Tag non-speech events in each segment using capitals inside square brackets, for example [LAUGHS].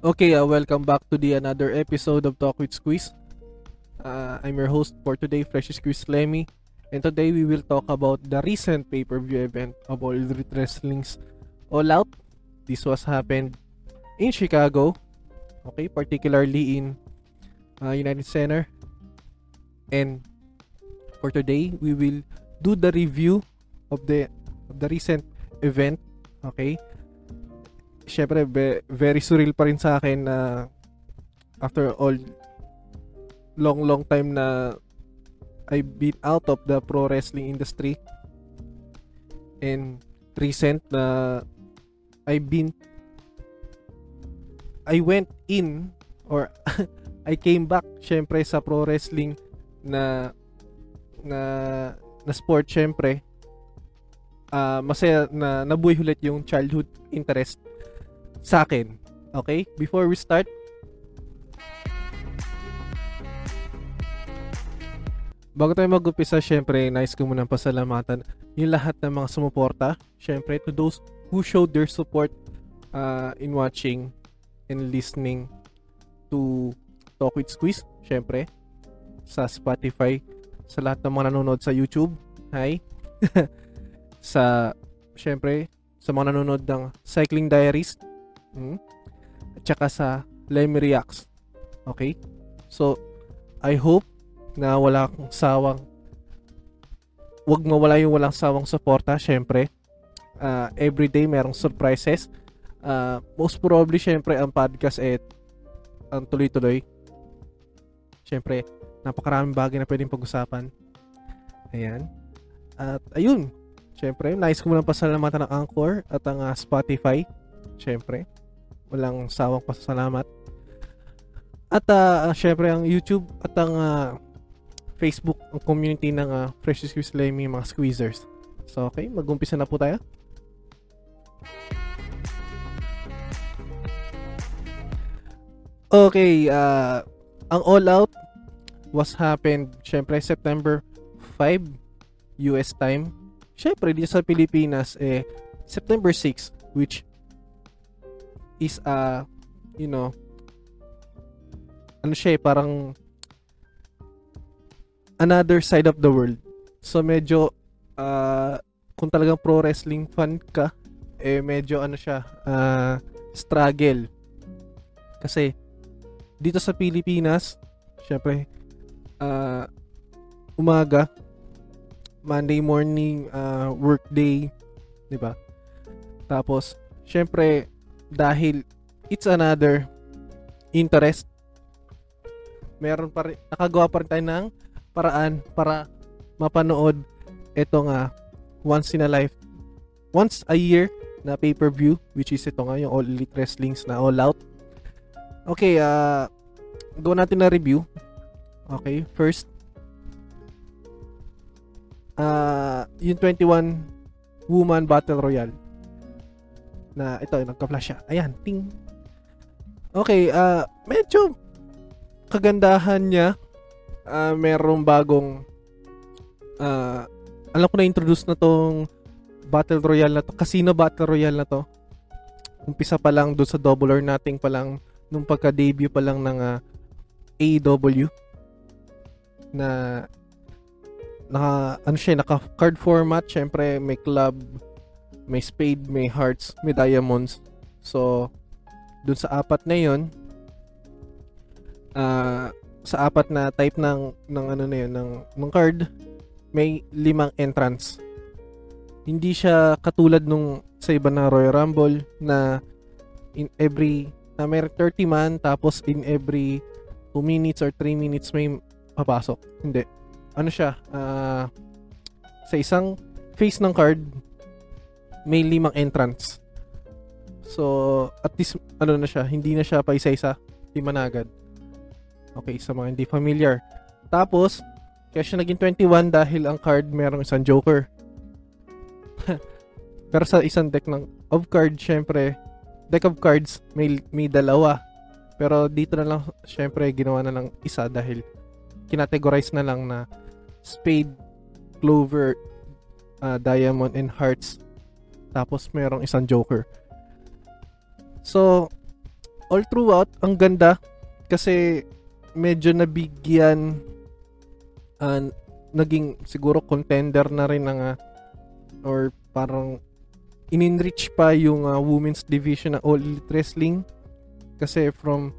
Okay, uh, welcome back to the another episode of Talk with Squeeze. Uh, I'm your host for today, Fresh Squeeze Lemmy, and today we will talk about the recent pay-per-view event of All Elite Wrestling's All Out. This was happened in Chicago, okay, particularly in uh, United Center. And for today, we will do the review of the of the recent event, okay? Syempre be, very surreal pa rin sa akin na after all long long time na I've been out of the pro wrestling industry and recent na I've been I went in or [LAUGHS] I came back syempre sa pro wrestling na na na sport syempre. Uh, masaya na nabuhay ulit yung childhood interest sa akin. Okay? Before we start, Bago tayo mag-upisa, syempre, nice ko munang pasalamatan yung lahat ng mga sumuporta. Syempre, to those who showed their support uh, in watching and listening to Talk with Squeeze. Syempre, sa Spotify, sa lahat ng mga nanonood sa YouTube. Hi. [LAUGHS] sa, syempre, sa mga nanonood ng Cycling Diaries. Hmm? At saka sa Lemmy Reacts. Okay? So, I hope na wala akong sawang wag mawala yung walang sawang suporta, syempre. Uh, everyday merong surprises. Uh, most probably, syempre, ang podcast eh, ang tuloy-tuloy. Syempre, napakaraming bagay na pwedeng pag-usapan. Ayan. At ayun, syempre, nice ko muna pasalamatan ng Anchor at ang uh, Spotify. Syempre, walang sawang pasasalamat. At uh, syempre ang YouTube at ang uh, Facebook, ang community ng uh, Fresh Squeeze Lemmy, mga squeezers. So okay, mag-umpisa na po tayo. Okay, uh, ang All Out was happened syempre September 5 US time. Syempre dito sa Pilipinas eh September 6 which is a you know ano siya eh, parang another side of the world. So medyo uh, kung talagang pro wrestling fan ka eh medyo ano siya uh, struggle. Kasi dito sa Pilipinas, syempre uh, umaga Monday morning uh, work day, 'di ba? Tapos syempre dahil it's another interest. Meron pa rin nakagawa pa rin tayo ng paraan para mapanood ito nga once in a life once a year na pay-per-view which is ito nga yung All Elite Wrestlings na All Out. Okay uh, gawa natin na review. Okay first uh, yung 21 woman battle royale na ito, nagka-flash siya. Ayan, ting. Okay, uh, medyo kagandahan niya. Uh, merong bagong uh, alam ko na introduce na tong Battle Royale na to, Casino Battle Royale na to. Umpisa pa lang doon sa Double or Nothing pa lang nung pagka-debut pa lang ng uh, AEW na naka ano siya naka card format syempre may club may spade, may hearts, may diamonds. So, dun sa apat na 'yon, uh, sa apat na type ng ng ano na 'yon ng ng card, may limang entrance. Hindi siya katulad nung sa iba na Royal Rumble na in every na may 30 man tapos in every 2 minutes or 3 minutes may papasok. Hindi. Ano siya? Uh, sa isang face ng card, may limang entrance. So, at least, ano na siya, hindi na siya pa isa-isa, lima na agad. Okay, sa mga hindi familiar. Tapos, kaya siya naging 21 dahil ang card merong isang joker. [LAUGHS] Pero sa isang deck ng of card, syempre, deck of cards, may, may dalawa. Pero dito na lang, syempre, ginawa na lang isa dahil kinategorize na lang na spade, clover, uh, diamond, and hearts tapos merong isang Joker. So, all throughout, ang ganda kasi medyo nabigyan uh, naging siguro contender na rin ng uh, or parang in-enrich pa yung uh, women's division ng All Elite Wrestling kasi from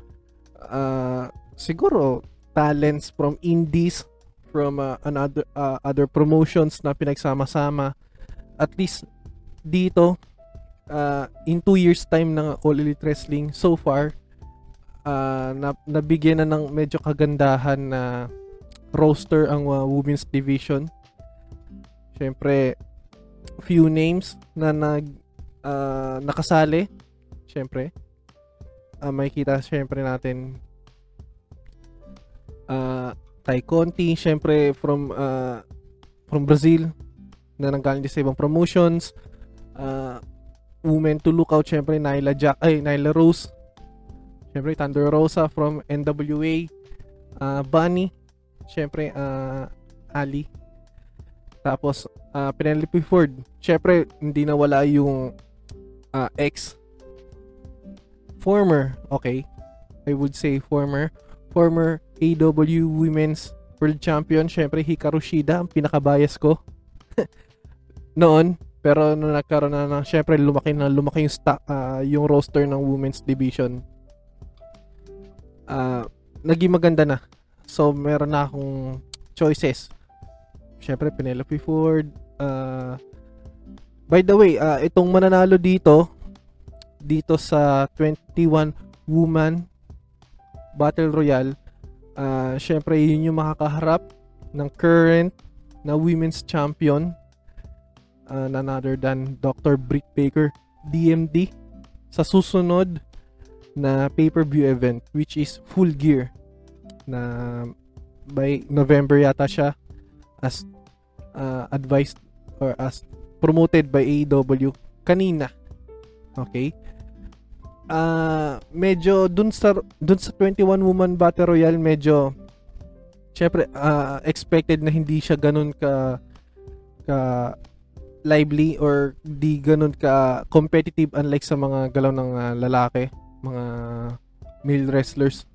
uh, siguro talents from indies from uh, another uh, other promotions na pinagsama-sama at least dito uh, in 2 years time ng All Elite Wrestling so far uh, na, nabigyan na ng medyo kagandahan na roster ang uh, women's division syempre few names na nag uh, nakasali. Syempre. Uh, makikita syempre natin uh, Tay Conti, syempre from uh, from Brazil na nanggaling sa ibang promotions. Uh, women to look out syempre Nyla Jack ay Nyla Rose. Syempre Thunder Rosa from NWA. Uh, Bunny, syempre uh, Ali tapos, uh, Penelope Ford. Syempre, hindi nawala yung uh, ex former, okay? I would say former former AW Women's World Champion, syempre Hikaru Shida, ang pinakabayas ko. [LAUGHS] Noon, pero nung nagkaroon na ng syempre lumaki na lumaki yung stock, uh, yung roster ng women's division. Uh, naging maganda na. So meron na akong choices syempre Penelope Ford. Uh, by the way, uh, itong mananalo dito, dito sa 21 woman battle royale, uh, syempre yun yung makakaharap ng current na women's champion uh, none other than Dr. Britt Baker DMD sa susunod na pay-per-view event which is Full Gear na by November yata siya as uh, advised or as promoted by AEW kanina. Okay? Uh, medyo dun sa dun sa 21 woman battle royale medyo syempre uh, expected na hindi siya ganun ka ka lively or di ganun ka competitive unlike sa mga galaw ng uh, lalaki, mga male wrestlers.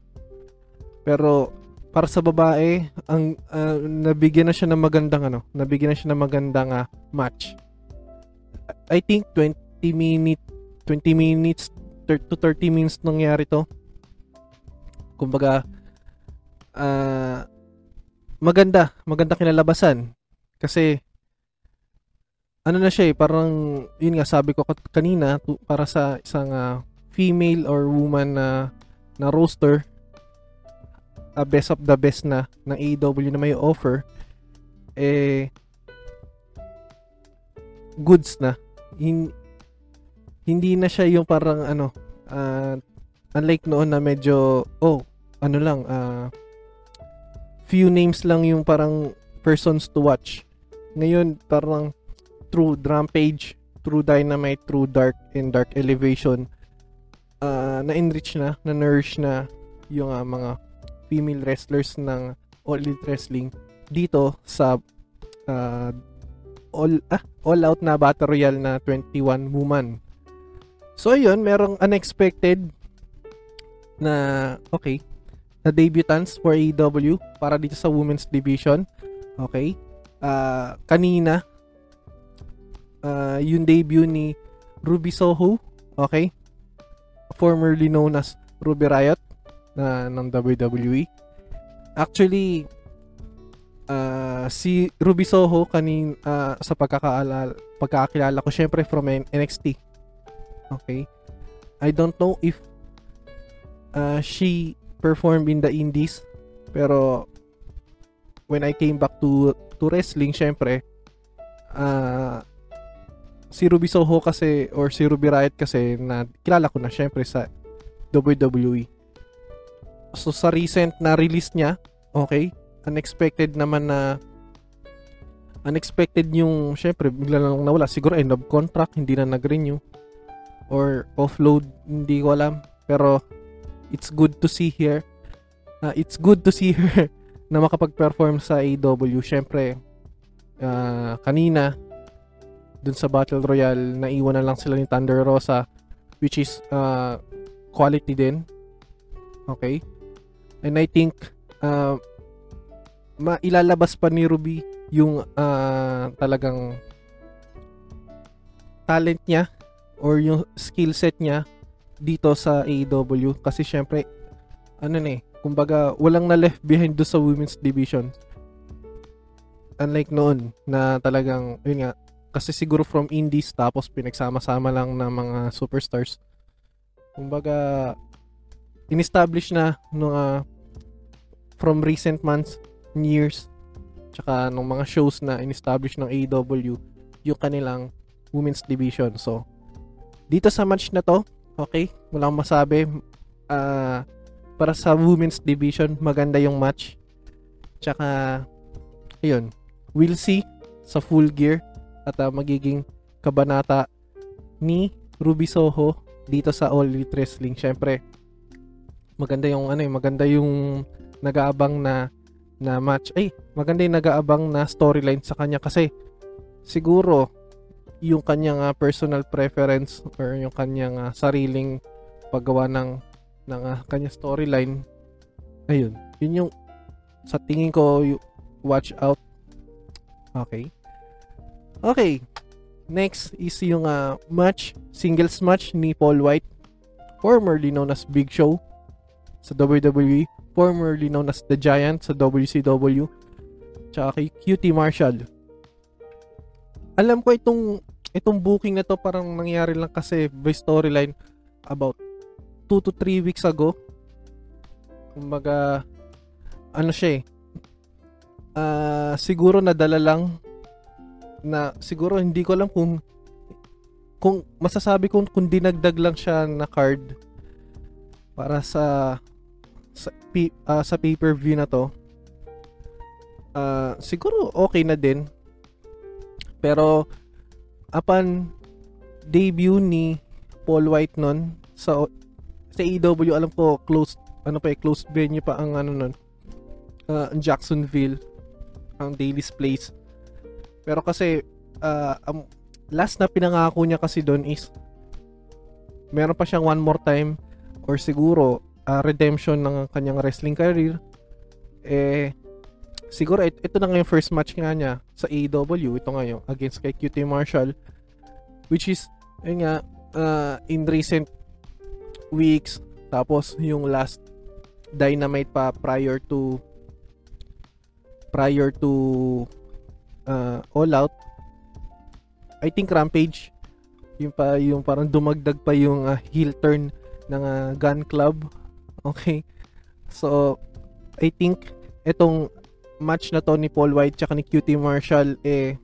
Pero para sa babae, ang uh, nabigyan na siya ng magandang ano, nabigyan na siya ng magandang uh, match. I think 20 minute 20 minutes to 30 minutes nangyari to. Kumbaga uh, maganda, maganda kinalabasan kasi ano na siya eh, parang yun nga sabi ko kanina para sa isang uh, female or woman na na roster uh, best of the best na ng AEW na may offer eh goods na. Hin, hindi na siya yung parang ano uh, unlike noon na medyo oh ano lang uh, few names lang yung parang persons to watch. Ngayon parang true Rampage true Dynamite true Dark and Dark Elevation uh, na-enrich na na-nourish na yung uh, mga female wrestlers ng All Elite Wrestling dito sa uh, all ah, all out na battle royale na 21 woman. So ayun, merong unexpected na okay, na debutants for AEW para dito sa women's division. Okay? Uh, kanina uh, yung debut ni Ruby Soho, okay? Formerly known as Ruby Riot na ng WWE. Actually, uh, si Ruby Soho kanin uh, sa pagkakaalala pagkakakilala ko syempre from NXT. Okay? I don't know if uh, she performed in the indies pero when I came back to to wrestling syempre uh, si Ruby Soho kasi or si Ruby Riot kasi na kilala ko na syempre sa WWE. So sa recent na release niya, okay, unexpected naman na unexpected yung syempre bigla lang nawala. Siguro end of contract hindi na nag-renew or offload hindi ko alam. Pero it's good to see here uh, it's good to see her [LAUGHS] na makapag-perform sa AEW syempre uh, kanina dun sa Battle Royale naiwan na lang sila ni Thunder Rosa which is uh, quality din. Okay? And I think uh, mailalabas pa ni Ruby yung uh, talagang talent niya or yung skill set niya dito sa AEW kasi syempre ano na eh kumbaga walang na left behind do sa women's division unlike noon na talagang yun nga kasi siguro from indies tapos pinagsama-sama lang ng mga superstars kumbaga inestablish na no uh, from recent months years tsaka nung mga shows na in-establish ng AEW yung kanilang women's division. So, dito sa match na to, okay, wala akong masabi. Uh, para sa women's division, maganda yung match. Tsaka, ayun, we'll see sa full gear at uh, magiging kabanata ni Ruby Soho dito sa All Elite Wrestling. Syempre, maganda yung ano eh, maganda yung nag-aabang na na match. Ay, maganda yung nag-aabang na storyline sa kanya kasi siguro yung kanyang uh, personal preference or yung kanyang uh, sariling paggawa ng ng uh, kanya storyline ayun yun yung sa tingin ko watch out okay okay next is yung uh, match singles match ni Paul White formerly known as Big Show sa WWE formerly known as The Giant sa WCW, tsaka kay QT Marshall. Alam ko itong itong booking na to parang nangyari lang kasi by storyline about 2 to 3 weeks ago. Kumbaga ano siya eh. Uh, siguro nadala lang na siguro hindi ko alam kung kung masasabi kong kung dinagdag lang siya na card para sa sa, uh, sa pay-per-view na to, uh, siguro okay na din. Pero, upon debut ni Paul White nun, sa, sa AEW, alam ko, closed, ano pa eh, closed venue pa ang ano nun, uh, Jacksonville, ang Daily's Place. Pero kasi, uh, um, last na pinangako niya kasi doon is, meron pa siyang one more time, or siguro, uh, redemption ng kanyang wrestling career, eh, siguro it, ito na yung first match nga niya sa AEW, ito nga yung against kay QT Marshall, which is, yun nga, uh, in recent weeks, tapos yung last Dynamite pa prior to prior to uh, All Out. I think Rampage yung pa yung parang dumagdag pa yung uh, heel turn ng uh, Gun Club. [LAUGHS] Okay? So, I think itong match na to ni Paul White tsaka ni QT Marshall eh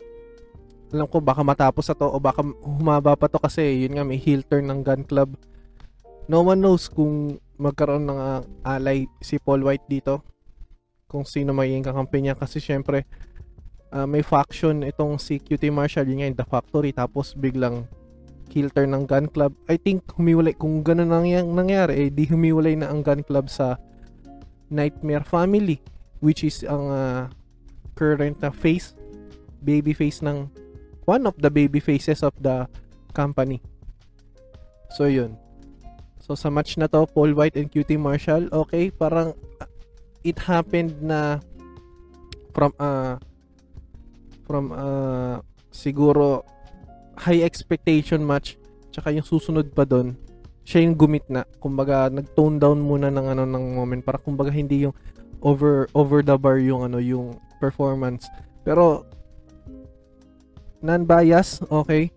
alam ko baka matapos na to o baka humaba pa to kasi yun nga may heel turn ng gun club. No one knows kung magkaroon ng uh, alay si Paul White dito. Kung sino magiging kakampi niya kasi syempre uh, may faction itong si QT Marshall yun nga in The Factory tapos biglang kilter ng gun club. I think humiwalay, kung ganun nang nangyari, eh, di humiwalay na ang gun club sa Nightmare Family, which is ang uh, current na face, baby face ng one of the baby faces of the company. So, yun. So, sa match na to, Paul White and QT Marshall, okay, parang uh, it happened na from uh, from uh, siguro high expectation match tsaka yung susunod pa doon siya yung gumit na. Kumbaga nag-tone down muna ng ano ng moment para kumbaga hindi yung over over the bar yung ano yung performance. Pero non-bias okay.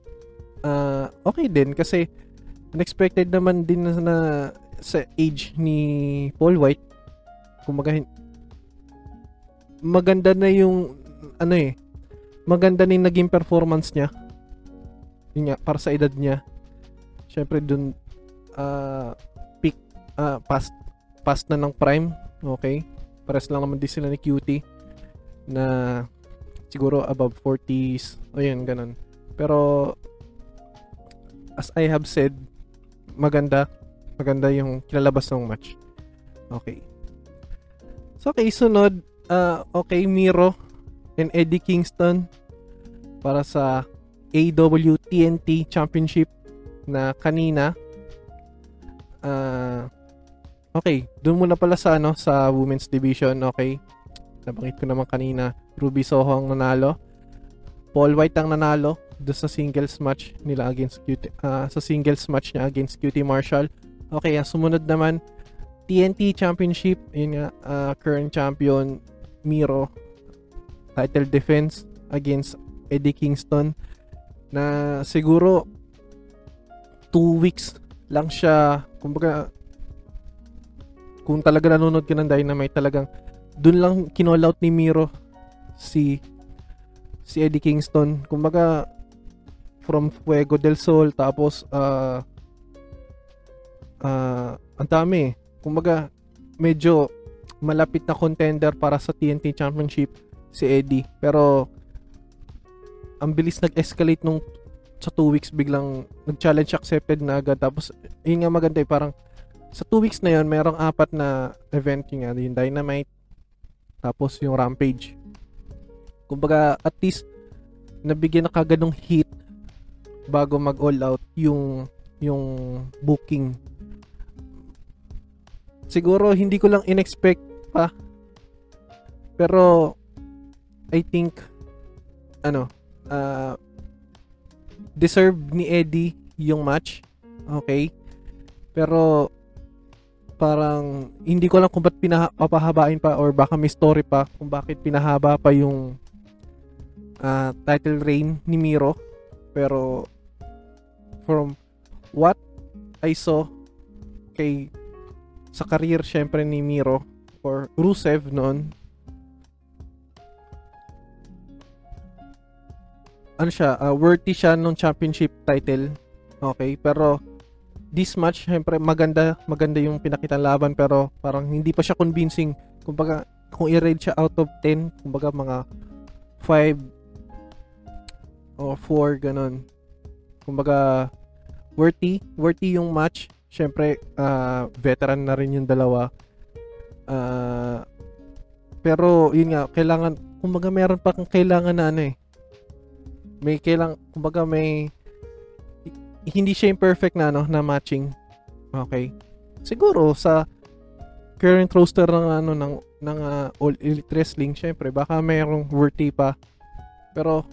Uh, okay din kasi unexpected naman din na, na sa age ni Paul White. Kumbaga maganda na yung ano eh maganda yung naging performance niya yun nga, para sa edad niya, syempre dun, uh, peak, uh, past, past na ng prime, okay? Pares lang naman din sila ni Cutie, na siguro above 40s, o yun, ganun. Pero, as I have said, maganda, maganda yung kinalabas ng match. Okay. So, okay, sunod, uh, okay, Miro and Eddie Kingston para sa AW TNT Championship na kanina Ah, okay, doon muna pala sa ano sa women's division, okay. Nabanggit ko naman kanina, Ruby Soho ang nanalo. Paul White ang nanalo do sa singles match nila against QT, ah, sa singles match niya against QT Marshall. Okay, ang sumunod naman TNT Championship, yun nga, ah, current champion Miro title defense against Eddie Kingston na siguro two weeks lang siya kumbaga kung talaga nanonood ka ng Dynamite talagang dun lang kinall out ni Miro si si Eddie Kingston. Kumbaga from Fuego del Sol tapos uh, uh, ang dami. Kumbaga medyo malapit na contender para sa TNT Championship si Eddie. Pero ang bilis nag-escalate nung sa 2 weeks biglang nag-challenge accepted na agad. Tapos yun nga maganda eh parang sa 2 weeks na yun merong apat na event yung, nga, yung Dynamite tapos yung Rampage. Kumbaga at least nabigyan na kagad ng hit bago mag all out yung yung booking. Siguro hindi ko lang inexpect pa. Pero I think ano uh, deserve ni Eddie yung match. Okay? Pero parang hindi ko lang kung ba't pinapahabain pa or baka may story pa kung bakit pinahaba pa yung uh, title reign ni Miro. Pero from what I saw kay sa career syempre ni Miro or Rusev noon ano siya, uh, worthy siya nung championship title. Okay, pero this match, syempre maganda, maganda yung pinakita laban pero parang hindi pa siya convincing. Kumbaga, kung i-rate siya out of 10, kumbaga mga 5 o 4 ganun. Kumbaga, worthy, worthy yung match. Syempre, uh, veteran na rin yung dalawa. Uh, pero yun nga, kailangan kumbaga meron pa kang kailangan na ano eh may kailang kumbaga may hindi siya yung perfect na ano na matching. Okay. Siguro sa current roster ng ano ng ng uh, All Elite Wrestling, syempre baka mayroong worthy pa. Pero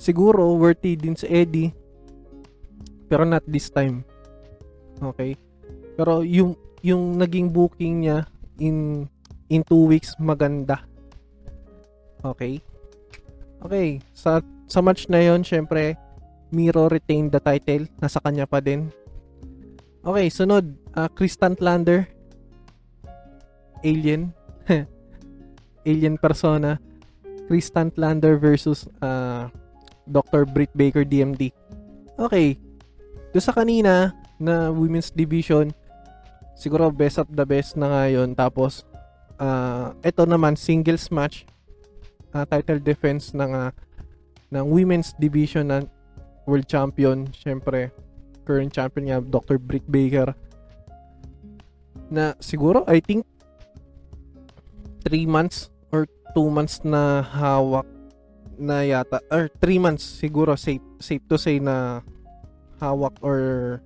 siguro worthy din sa Eddie. Pero not this time. Okay. Pero yung yung naging booking niya in in two weeks maganda. Okay. Okay, sa sa match na yon syempre, Miro retained the title. Nasa kanya pa din. Okay, sunod. Uh, Chris Tantlander. Alien. [LAUGHS] Alien persona. Chris Tantlander versus uh, Dr. Britt Baker DMD. Okay. Do sa kanina na women's division, siguro best of the best na ngayon. Tapos, uh, ito naman, singles match. Uh, title defense ng uh, ng women's division ng world champion, syempre, current champion niya, Dr. Britt Baker. Na siguro, I think, 3 months or 2 months na hawak na yata, or 3 months siguro, safe, safe to say na hawak or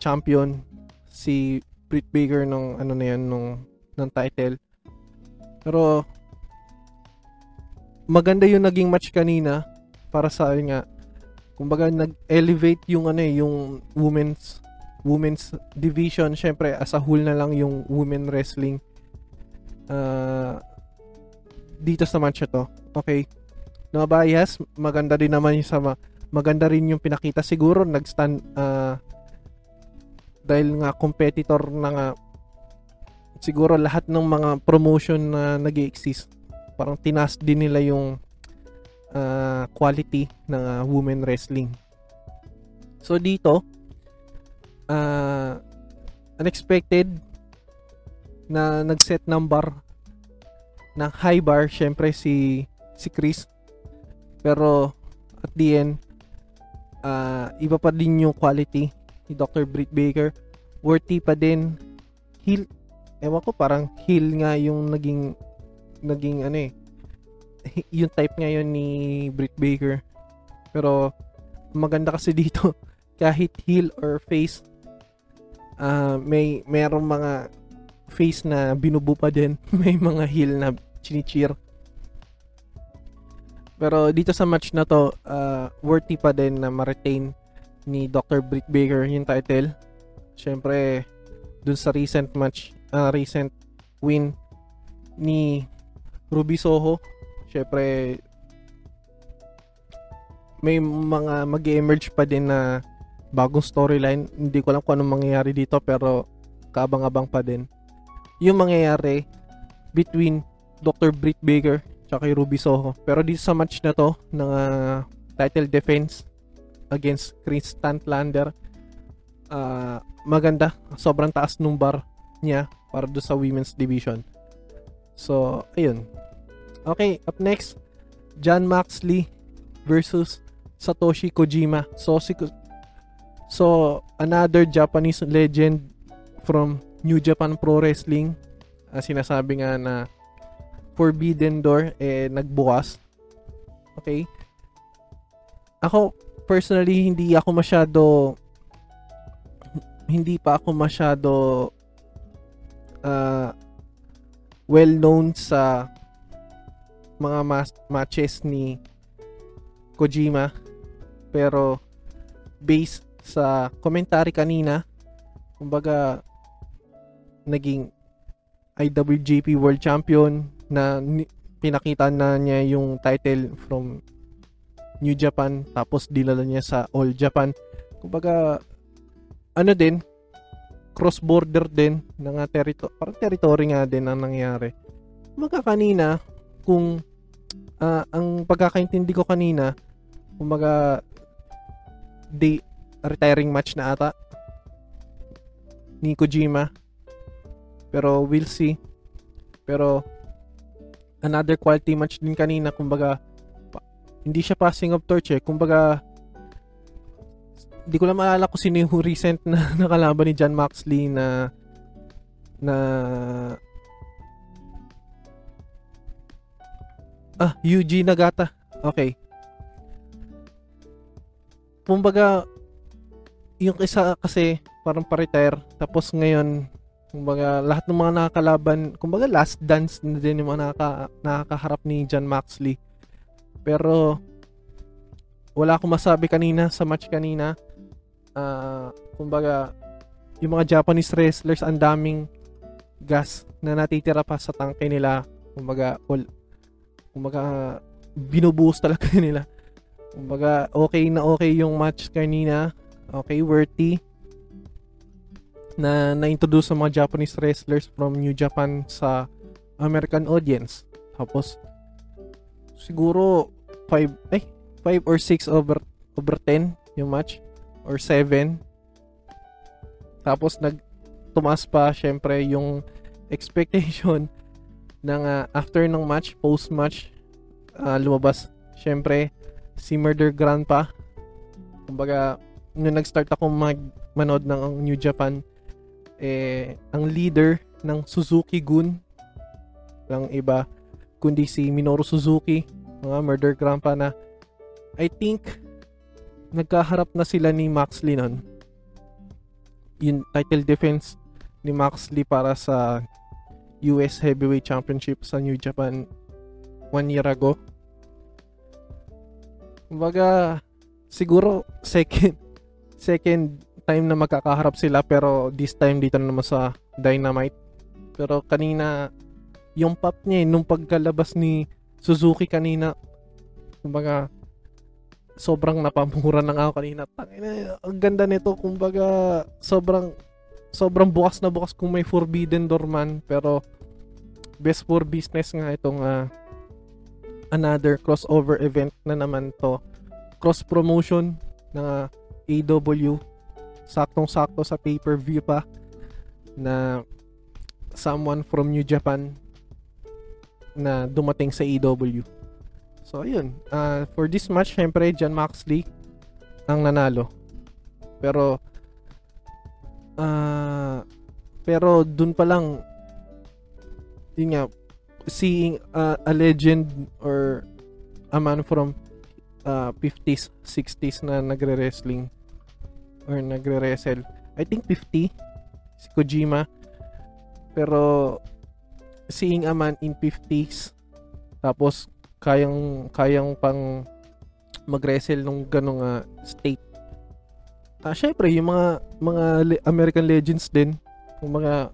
champion si Britt Baker nung ano na yan, nung, ng title. Pero maganda yung naging match kanina para sa nga. Kumbaga nag-elevate yung ano eh, yung women's women's division. Syempre as a whole na lang yung women wrestling. Uh, dito sa match to. Okay. No bias maganda din naman yung sama maganda rin yung pinakita. Siguro nag-stand uh, dahil nga competitor na nga siguro lahat ng mga promotion na nag exist parang tinas din nila yung uh, quality ng uh, women wrestling. So dito, uh, unexpected na nag-set ng bar ng high bar syempre si si Chris pero at the end uh, iba pa din yung quality ni Dr. Britt Baker worthy pa din heel ewan ko parang heel nga yung naging naging ano eh [LAUGHS] yung type ngayon ni Britt Baker. Pero maganda kasi dito [LAUGHS] kahit heel or face ah, may merong mga face na binubu pa din. [LAUGHS] may mga heel na chinicheer. Pero dito sa match na to, ah, worthy pa din na ma-retain ni Dr. Britt Baker yung title. Siyempre, dun sa recent match, ah, recent win ni Ruby Soho. Siyempre, may mga mag emerge pa din na bagong storyline. Hindi ko alam kung anong mangyayari dito pero kaabang-abang pa din. Yung mangyayari between Dr. Britt Baker tsaka Ruby Soho. Pero dito sa match na to ng ah, title defense against Chris Stantlander ah, maganda. Sobrang taas nung bar niya para do sa women's division. So, ayun. Okay, up next, John Maxley versus Satoshi Kojima. So, si so another Japanese legend from New Japan Pro Wrestling. Ah, sinasabi nga na Forbidden Door eh nagbukas. Okay? Ako personally hindi ako masyado hindi pa ako masyado ah, well known sa mga mas- matches ni Kojima. Pero based sa commentary kanina kumbaga naging IWGP World Champion na ni- pinakita na niya yung title from New Japan tapos dilala niya sa All Japan. Kumbaga ano din cross border din ng territory parang territory nga din ang nangyari. Kumbaga kanina kung ah, ang pagkakaintindi ko kanina kumbaga day retiring match na ata. Ni Kojima pero we'll see. Pero another quality match din kanina kumbaga hindi siya passing of torch eh. Kumbaga hindi ko lang maalala kung sino yung [LAUGHS] recent na nakalaban ni John Moxley na na ah Yuji Nagata. Okay. Kumbaga yung isa kasi parang pa-retire tapos ngayon kumbaga lahat ng mga nakakalaban kumbaga last dance na din yung mga nakaka, nakakaharap ni John Moxley pero wala akong masabi kanina sa match kanina. Ah, kumbaga yung mga Japanese wrestlers ang daming gas na natitira pa sa tangke nila. Kumbaga all, kumbaga binubuhos talaga [LAUGHS] nila kumbaga okay na okay yung match kanina okay worthy na na-introduce sa mga Japanese wrestlers from New Japan sa American audience. Tapos siguro 5 eh 5 or 6 over over 10 yung match or 7. Tapos nag tumaas pa syempre yung [LAUGHS] expectation ng ah, after ng match, post match lumabas syempre si Murder Grandpa. Kumbaga nung nag-start ako mag manood ng New Japan eh ang leader ng Suzuki Gun lang iba kundi si Minoru Suzuki mga Murder Grandpa na I think nagkaharap na sila ni Moxley nun yung title defense ni Moxley para sa US Heavyweight Championship sa New Japan one year ago kumbaga siguro second [LAUGHS] second time na magkakaharap sila pero this time dito na naman sa Dynamite. Pero kanina yung pop niya eh, nung pagkalabas ni Suzuki kanina kumbaga sobrang napamura ng ako kanina. Ang ganda nito kumbaga sobrang sobrang bukas na bukas kung may Forbidden Door man pero best for business nga itong ah, another crossover event na naman to cross promotion ng ah, AW saktong-sakto sa pay-per-view pa na someone from New Japan na dumating sa AW. So, ayun. Ah, for this match, syempre, John Moxley ang nanalo. Pero, ah, pero dun pa lang, yun nga, seeing ah, a legend or a man from ah, 50s, 60s na nagre-wrestling or nagre-wrestle. I think 50 si Kojima. Pero seeing a man in 50s tapos kayang kayang pang mag-wrestle nung ganong uh, state. Ah, syempre yung mga mga le- American legends din, yung mga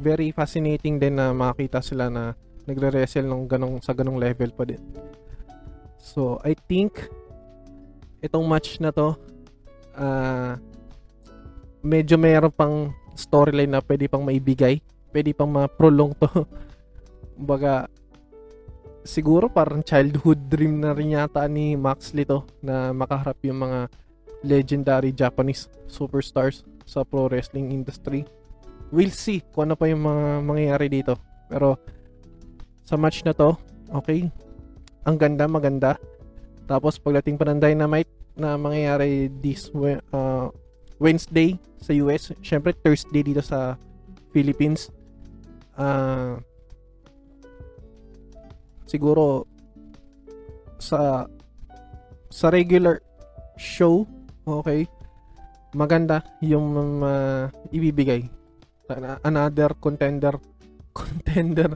very fascinating din na makita sila na nagre-wrestle ng ganong sa ganong level pa din. So, I think itong match na to uh, medyo mayroon pang storyline na pwede pang maibigay. Pwede pang ma-prolong to. [LAUGHS] Baga, siguro parang childhood dream na rin yata ni Max Lito na makaharap yung mga legendary Japanese superstars sa pro wrestling industry. We'll see kung ano pa yung mga mangyayari dito. Pero sa match na to, okay, ang ganda, maganda. Tapos pagdating pa ng Dynamite na mangyayari this uh, Wednesday sa US, syempre Thursday dito sa Philippines. Uh, siguro sa sa regular show, okay, maganda yung uh, ibibigay. Another contender [LAUGHS] contender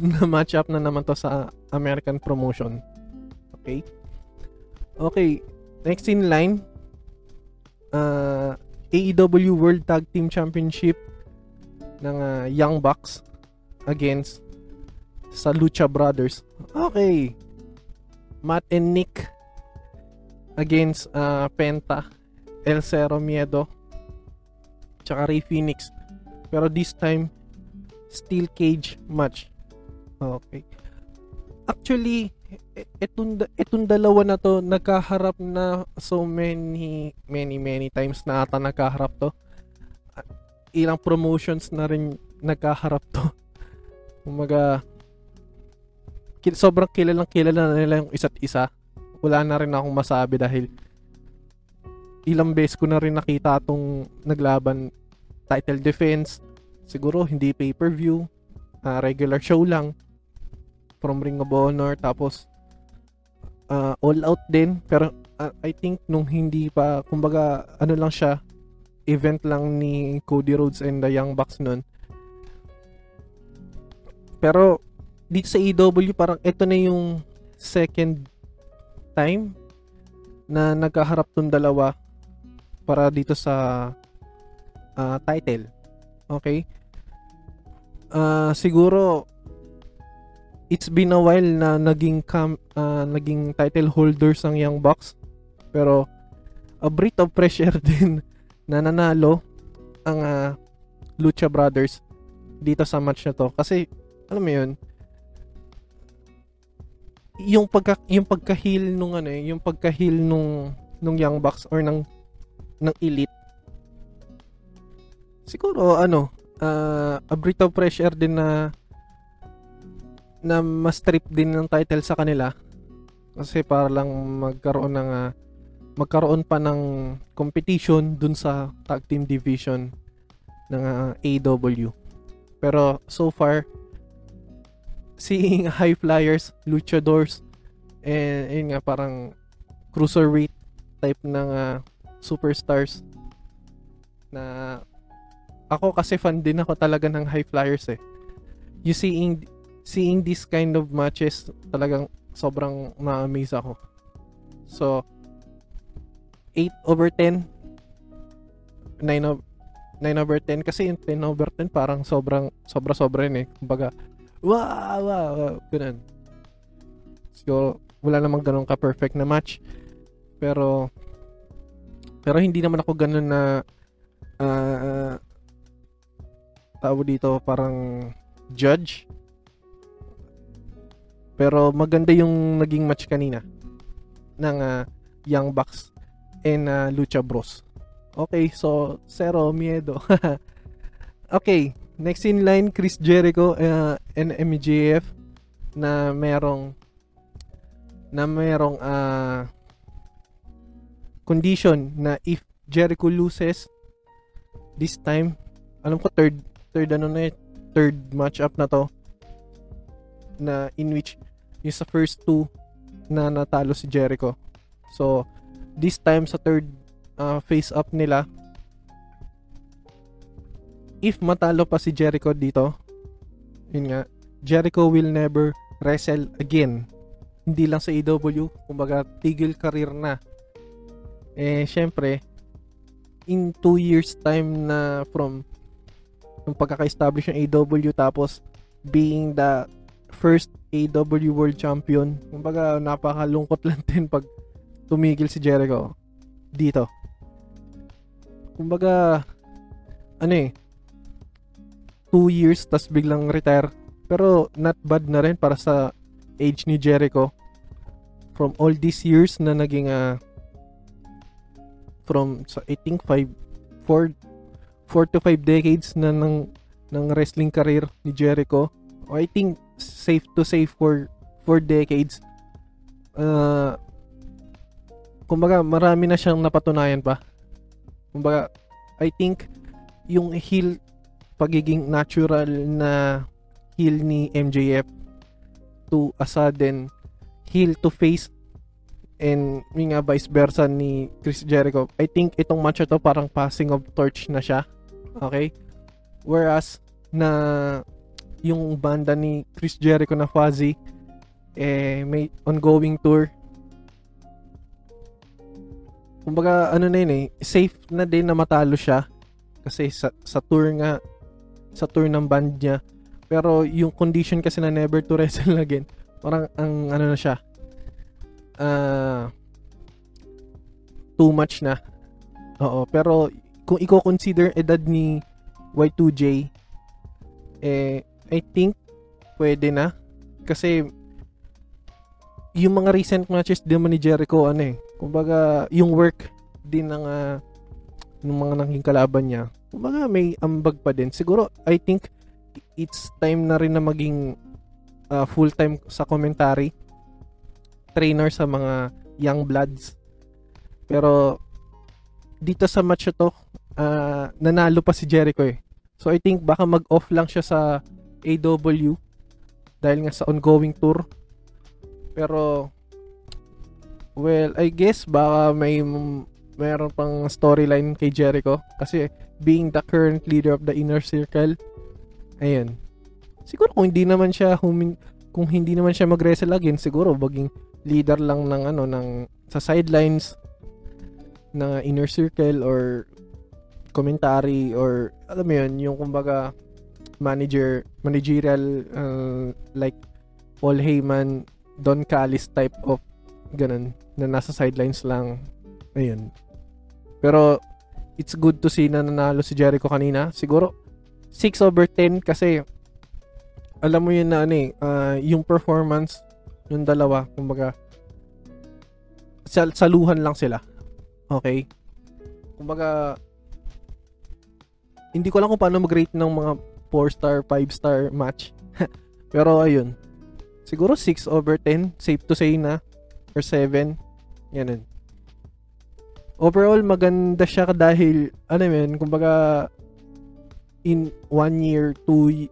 na matchup na naman to sa American promotion. Okay? Okay, next in line uh, AEW World Tag Team Championship ng uh, Young Bucks against sa Lucha Brothers. Okay. Matt and Nick against uh, Penta, El Cero Miedo, tsaka Ray Phoenix. Pero this time, steel cage match. Okay. Actually, etong, etong dalawa na to nagkaharap na so many many many times na ata nagkaharap to ilang promotions na rin nagkaharap to kumaga sobrang kilalang kilala na nila yung isa't isa wala na rin akong masabi dahil ilang beses ko na rin nakita tong naglaban title defense. Siguro hindi pay-per-view uh, regular show lang from Ring of Honor. Tapos uh, all out din. Pero uh, I think nung hindi pa kumbaga ano lang siya event lang ni Cody Rhodes and the Young Bucks noon pero dito sa EW parang ito na yung second time na nagkaharap tong dalawa para dito sa uh, title. Okay? Uh, siguro it's been a while na naging cam, uh, naging title holders ang Young Bucks. Pero a breath of fresh [LAUGHS] air din na nanalo ang uh, Lucha Brothers dito sa match na to. Kasi alam mo yun yung pagka yung pagka-heal nung ano eh, yung pagka-heal nung nung Young Bucks or ng ng Elite siguro ano uh, a breath of din na na mas trip din ng title sa kanila kasi para lang magkaroon ng uh, magkaroon pa ng competition dun sa tag team division ng uh, ah, AW. Pero so far seeing [LAUGHS] high flyers, luchadors and yun nga parang cruiserweight type ng uh, superstars na ako kasi fan din ako talaga ng high flyers eh. You seeing seeing this kind of matches talagang sobrang na-amaze ako. So 8 over 10 9 over 9 over 10 kasi yung 10 over 10 parang sobrang sobra sobra yun eh. Kumbaga wow, wow, wow ganun. So wala namang ganun ka perfect na match. Pero pero hindi naman ako ganun na uh, uh, tao dito parang judge pero maganda yung naging match kanina ng uh, Young Bucks and uh, Lucha Bros. Okay, so zero miedo. [LAUGHS] okay, next in line Chris Jericho uh, and MJF na merong na merong uh, condition na if Jericho loses this time alam ko third third ano na third match up na to na in which yung sa first two na natalo si Jericho. So, this time sa third uh, face up nila, if matalo pa si Jericho dito, yun nga, Jericho will never wrestle again. Hindi lang sa AEW, kumbaga tigil career na. Eh, syempre, in 2 years time na from nung pagkaka-establish ng AEW tapos being the first AEW World Champion, kumbaga napakalungkot [LAUGHS] lang din pag tumigil si Jericho dito. Kumbaga, ano eh, 2 years tas biglang retire. Pero not bad na rin para sa age ni Jericho. From all these years na naging uh, from so I think 5 4 4 to 5 decades na ng ng wrestling career ni Jericho. I think safe to say for 4 decades. Uh, kumbaga marami na siyang napatunayan pa. Kumbaga I think yung heel pagiging natural na heel ni MJF to a sudden heel to face and yung nga vice versa ni Chris Jericho. I think itong match to parang passing of torch na siya. Okay? Whereas na yung banda ni Chris Jericho na Fuzzy eh may ongoing tour. Kumbaga ano na yun eh, safe na din na matalo siya kasi sa, sa tour nga sa tour ng band niya. Pero yung condition kasi na never to [LAUGHS] wrestle again, parang ang ano na siya, uh, too much na. Oo, pero kung i-consider edad ni Y2J, eh, I think pwede na. Kasi yung mga recent matches din ni Jericho, ano eh, kumbaga yung work din ng uh, ng mga naging kalaban niya, kumbaga may ambag pa din. Siguro, I think, it's time na rin na maging uh, full-time sa commentary. Trainer sa mga young bloods. Pero, dito sa match to, uh, nanalo pa si Jericho eh. So, I think baka mag-off lang siya sa AW dahil nga sa ongoing tour. Pero, well, I guess baka may meron pang storyline kay Jericho. Kasi being the current leader of the inner circle ayun. Siguro kung hindi naman siya humin kung hindi naman siya mag-wrestle again siguro maging leader lang ng ano ng sa sidelines ng inner circle or commentary or alam mo yun yung kumbaga manager managerial uh, like Paul Heyman Don Callis type of ganun na nasa sidelines lang. Ayun pero, it's good to see na nanalo si Jericho kanina. Siguro, 6 over 10 kasi, alam mo yun na ano eh, uh, yung performance ng dalawa, kumbaga, sal- saluhan lang sila. Okay? Kumbaga, hindi ko lang kung paano mag-rate ng mga 4 star, 5 star match. [LAUGHS] Pero ayun. Siguro 6 over 10, safe to say na or 7. Ganun overall maganda siya dahil ano yun, kumbaga in one year, two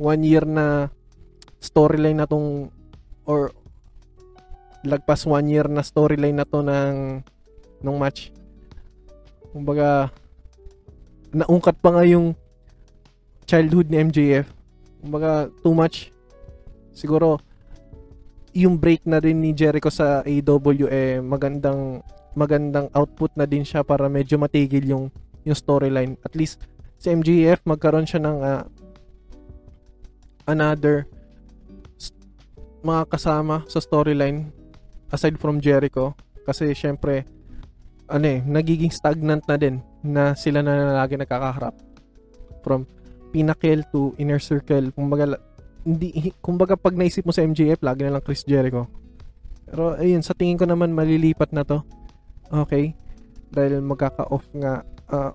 one year na storyline na tong or lagpas one year na storyline na to ng ng match. Kumbaga naungkat pa nga yung childhood ni MJF. Kumbaga too much. Siguro yung break na rin ni Jericho sa AEW eh magandang magandang output na din siya para medyo matigil yung yung storyline. At least sa MGF magkaroon siya ng uh, another mga kasama sa storyline aside from Jericho. Kasi syempre ano eh nagiging stagnant na din na sila na lagi nagkakaharap from pinnacle to inner circle. Kumbaga hindi kumbaga pag naisip mo sa MJF lagi na lang Chris Jericho. Pero ayun sa tingin ko naman malilipat na to Okay? Dahil magkaka-off nga uh,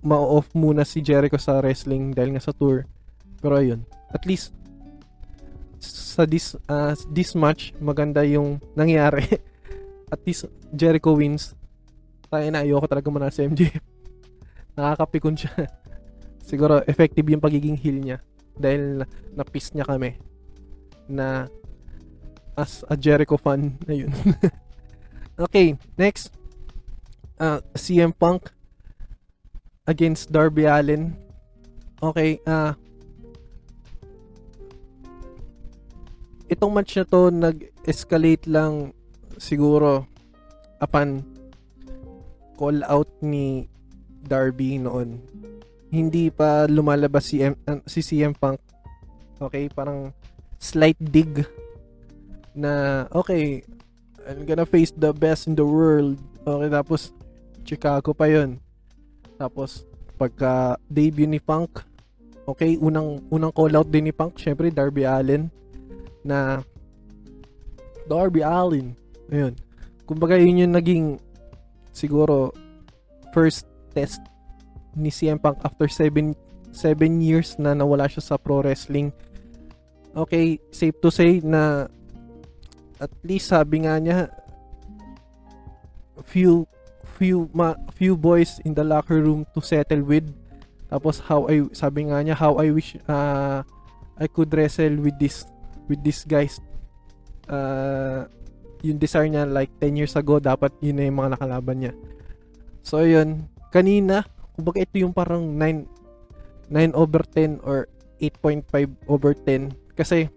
ma-off muna si Jericho sa wrestling dahil nga sa tour. Pero ayun, at least sa this uh, this match maganda yung nangyari. [LAUGHS] at least Jericho wins. Tayo na ayoko talaga muna sa MJF. [LAUGHS] Nakakapikon siya. [LAUGHS] Siguro effective yung pagiging heel niya dahil na-piss niya kami na as a Jericho fan na yun. [LAUGHS] okay, next. Uh, CM Punk against Darby Allen. Okay, ah itong match na to nag-escalate lang siguro upon call out ni Darby noon. Hindi pa lumalabas si, M, uh, si CM Punk. Okay, parang slight dig na okay, I'm gonna face the best in the world. Okay, tapos Chicago pa yon. Tapos pagka debut ni Punk, okay, unang unang call out din ni Punk, syempre Darby Allen na Darby Allin. Ayun. Kumbaga yun yung naging siguro first test ni CM Punk after 7 7 years na nawala siya sa pro wrestling. Okay, safe to say na at least sabi nga niya few few ma, few boys in the locker room to settle with. Tapos how I sabi nga niya how I wish uh, I could wrestle with this with these guys. Uh, yung desire niya like 10 years ago dapat yun na yung mga nakalaban niya. So yun. Kanina kumbaga ito yung parang 9 9 over 10 or 8.5 over 10 kasi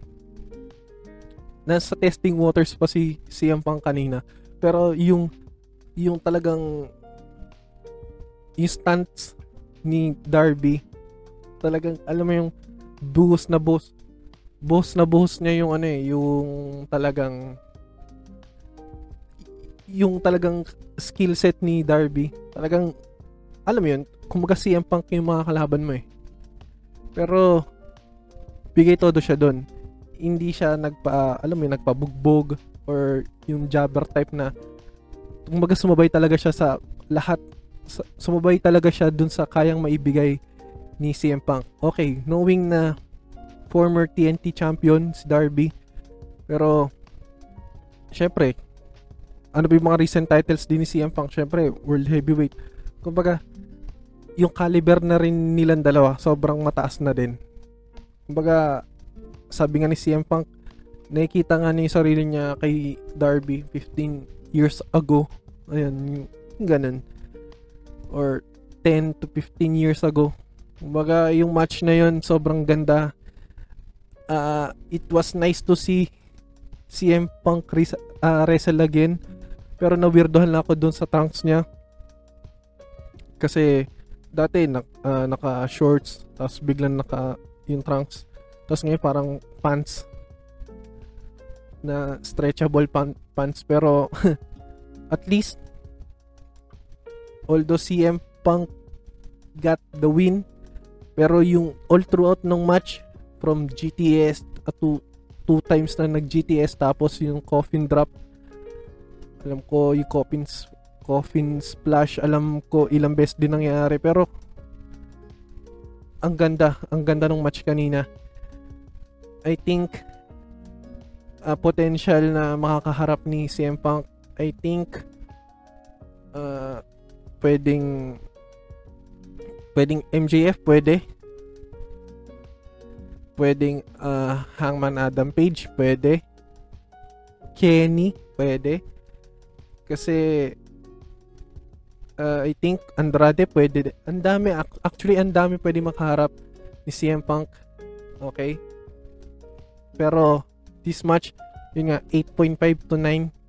nasa testing waters pa si CM Punk kanina pero yung yung talagang stunts ni Darby talagang alam mo yung buhos na buhos boss na boss niya yung ano eh, yung talagang yung talagang skill set ni Darby. Talagang alam mo yun, kumbaga CM Punk yung mga kalaban mo eh. Pero bigay todo siya doon. Hindi siya nagpa alam mo yun, nagpabugbog or yung jabber type na kumbaga sumabay talaga siya sa lahat sumabay talaga siya dun sa kayang maibigay ni CM Punk. Okay, knowing na former TNT champion si Darby. Pero syempre, ano ba yung mga recent titles din ni CM Punk? Syempre, World Heavyweight. Kumbaga, yung caliber na rin nilang dalawa, sobrang mataas na din. Kumbaga, sabi nga ni CM Punk, nakikita nga niya yung sarili niya kay Darby 15 years ago. Ayan, yung, ganun. Or 10 to 15 years ago. Kumbaga, yung match na yon sobrang ganda uh, it was nice to see CM Punk res- uh, wrestle again. Pero na-weirdohan na ako dun sa trunks niya. Kasi dati na, uh, naka shorts tapos biglang naka yung trunks. Tapos ngayon parang pants na stretchable pan- pants. Pero [LAUGHS] at least although CM Punk got the win pero yung all throughout ng match from GTS at two, two times na nag GTS tapos yung coffin drop alam ko yung coffin coffin splash alam ko ilang beses din nangyari pero ang ganda ang ganda ng match kanina I think uh, potential na makakaharap ni CM Punk I think uh, pwedeng pwedeng MJF pwede pwedeng uh, Hangman Adam Page, pwede. Kenny, pwede. Kasi uh, I think Andrade pwede. Ang dami actually ang dami pwede makaharap ni CM Punk. Okay? Pero this match, yun nga 8.5 to 9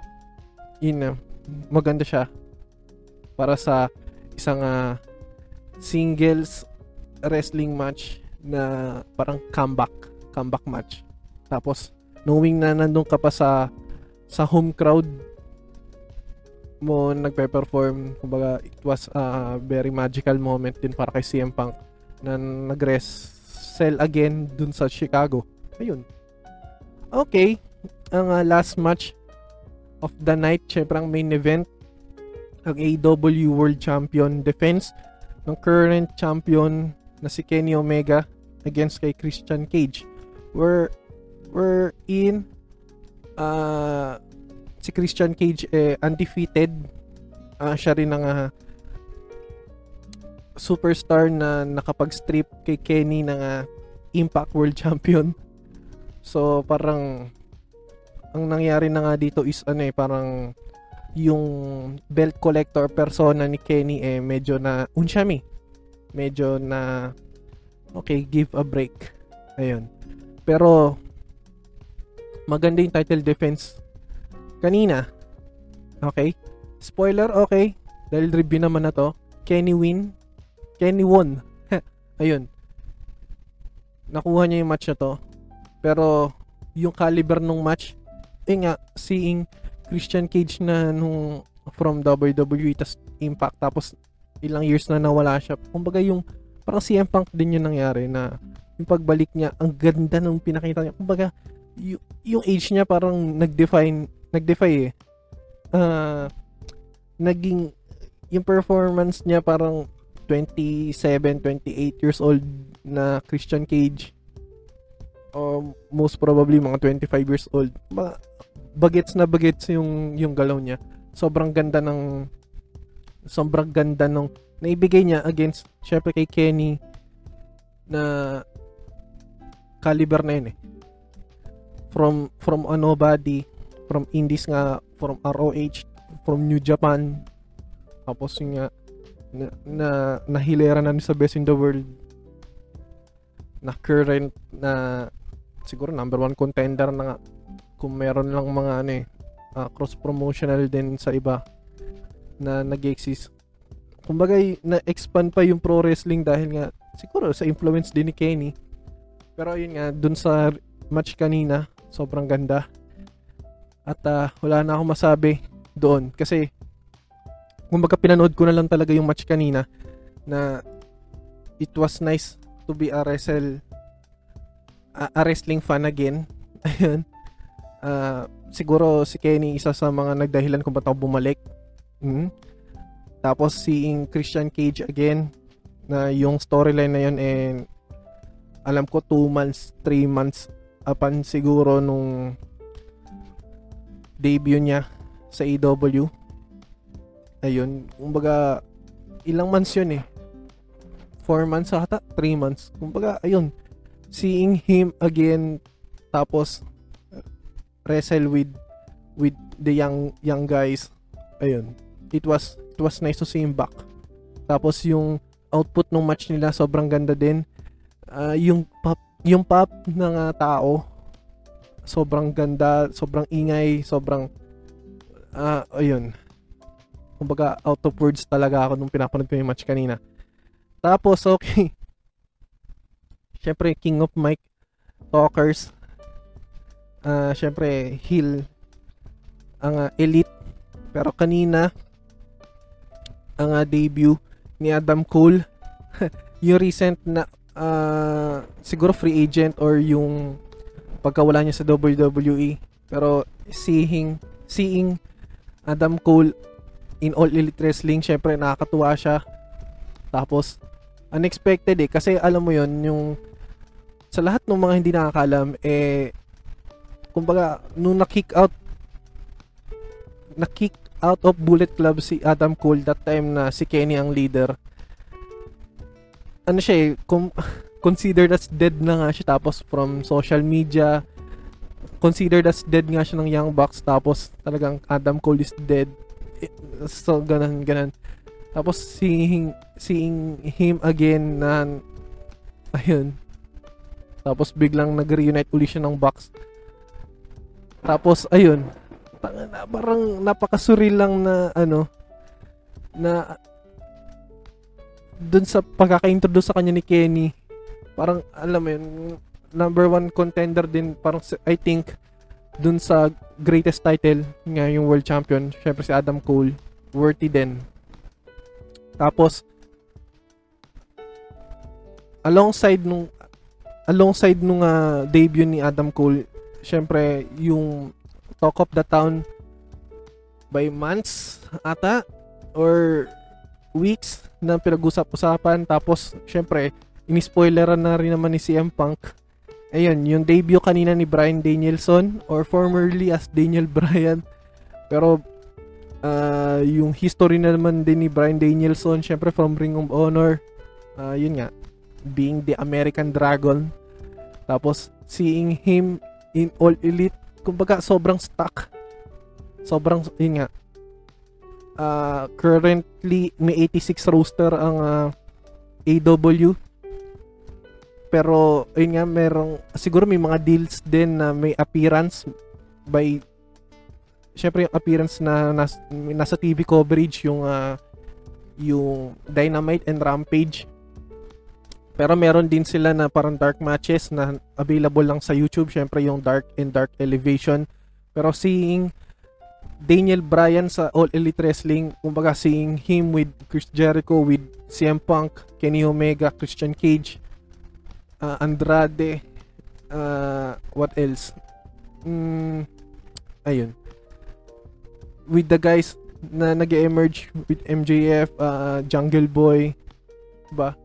yun na maganda siya para sa isang uh, singles wrestling match na parang comeback, comeback match. Tapos knowing na nandun ka pa sa sa home crowd mo nagpe-perform, kumbaga it was a very magical moment din para kay CM Punk na nag-wrestle again dun sa Chicago. Ayun. Okay, ang uh, last match of the night, syempre ang main event, ang AEW World Champion defense ng current champion na si Kenny Omega against kay Christian Cage. We're we're in uh, si Christian Cage eh, undefeated. Uh, siya rin ang uh, superstar na nakapag-strip kay Kenny ng uh, Impact World Champion. So parang ang nangyari na nga dito is ano eh parang yung belt collector persona ni Kenny eh medyo na unsyami medyo na okay, give a break. Ayun. Pero maganda yung title defense kanina. Okay? Spoiler, okay. Dahil review naman na to. Kenny win. Kenny won. [LAUGHS] Ayun. Nakuha niya yung match na to. Pero yung caliber ng match, eh nga, seeing Christian Cage na nung from WWE tas Impact tapos ilang years na nawala siya. Kumbaga yung parang CM Punk din yung nangyari na yung pagbalik niya, ang ganda nung pinakita niya. Kumbaga, y- yung age niya parang nag-define, nag-defy eh. Uh, naging, yung performance niya parang 27, 28 years old na Christian Cage. Or most probably mga 25 years old. Ba- bagets na bagets yung yung galaw niya. Sobrang ganda ng sobrang ganda nung naibigay niya against syempre kay Kenny na caliber na yun eh. From from a nobody, from indies nga, from ROH, from New Japan. Tapos yung nga na, na nahilera na sa best in the world na current na siguro number one contender na nga kung meron lang mga ano eh uh, cross promotional din sa iba na nag-exist. Kumbaga na-expand pa yung pro wrestling dahil nga siguro sa influence din ni Kenny. Pero yun nga dun sa match kanina sobrang ganda. At uh, wala na akong masabi doon. Kasi kumbaga pinanood ko na lang talaga yung match kanina na it was nice to be a wrestle uh, a wrestling fan again [LAUGHS] ayun uh, siguro si Kenny isa sa mga nagdahilan kung ba't ako bumalik mm-hmm tapos seeing Christian Cage again na yung storyline na yun eh alam ko 2 months, 3 months upon siguro nung debut niya sa AEW. Ayun, kumbaga ilang months yun eh. 4 months ata, 3 months. Kumbaga ayun, seeing him again tapos wrestle with with the young young guys. Ayun. It was it was nice to see him back. Tapos yung output ng match nila sobrang ganda din. Uh, yung pop yung pop ng uh, tao sobrang ganda, sobrang ingay, sobrang uh, ayun. Kumbaga out of words talaga ako nung pinapanood ko yung match kanina. Tapos okay. Syempre King of Mike Talkers. Uh, syempre heel ang uh, elite pero kanina ang uh, debut ni Adam Cole. [LAUGHS] yung recent na uh, siguro free agent or yung pagkawala niya sa WWE. Pero seeing seeing Adam Cole in All Elite Wrestling, syempre nakakatuwa siya. Tapos unexpected eh kasi alam mo yon yung sa lahat ng mga hindi nakakalam eh kumbaga nung na-kick out na-kick out of Bullet Club si Adam Cole that time na si Kenny ang leader. Ano siya eh, com- [LAUGHS] considered as dead na nga siya tapos from social media considered as dead nga siya ng Young Bucks tapos talagang Adam Cole is dead. Eh, so ganun ganun. Tapos seeing seeing him again na ayun. Tapos biglang nag-reunite uli siya ng Bucks. Tapos ayun, na, parang napakasuril lang na ano na dun sa pagkaka-introduce sa kanya ni Kenny parang alam mo yun number one contender din parang I think dun sa greatest title nga yung world champion syempre si Adam Cole worthy din tapos alongside nung alongside nung uh, debut ni Adam Cole syempre yung talk of the town by months ata or weeks na pinag-usap-usapan tapos syempre ini-spoileran na rin naman ni CM Punk. Ayun yung debut kanina ni Brian Danielson or formerly as Daniel [LAUGHS] Bryan. Pero uh, yung history na naman din ni Brian Danielson syempre from Ring of Honor. Uh, yun nga being the American Dragon tapos seeing him in All Elite kumbaga sobrang stuck. Sobrang yun nga. Uh, currently may 86 roster ang uh, AW. Pero, ayun nga, merong, siguro may mga deals din na may appearance by, syempre yung appearance na nas, nasa TV coverage, yung, uh, yung Dynamite and Rampage. Pero meron din sila na parang dark matches na available lang sa YouTube. Syempre yung Dark and Dark Elevation. Pero seeing Daniel Bryan sa All Elite Wrestling, kumbaga seeing him with Chris Jericho, with CM Punk, Kenny Omega, Christian Cage, uh, Andrade, uh, what else? Mm, ayun. With the guys na nag emerge with MJF, uh, Jungle Boy, ba?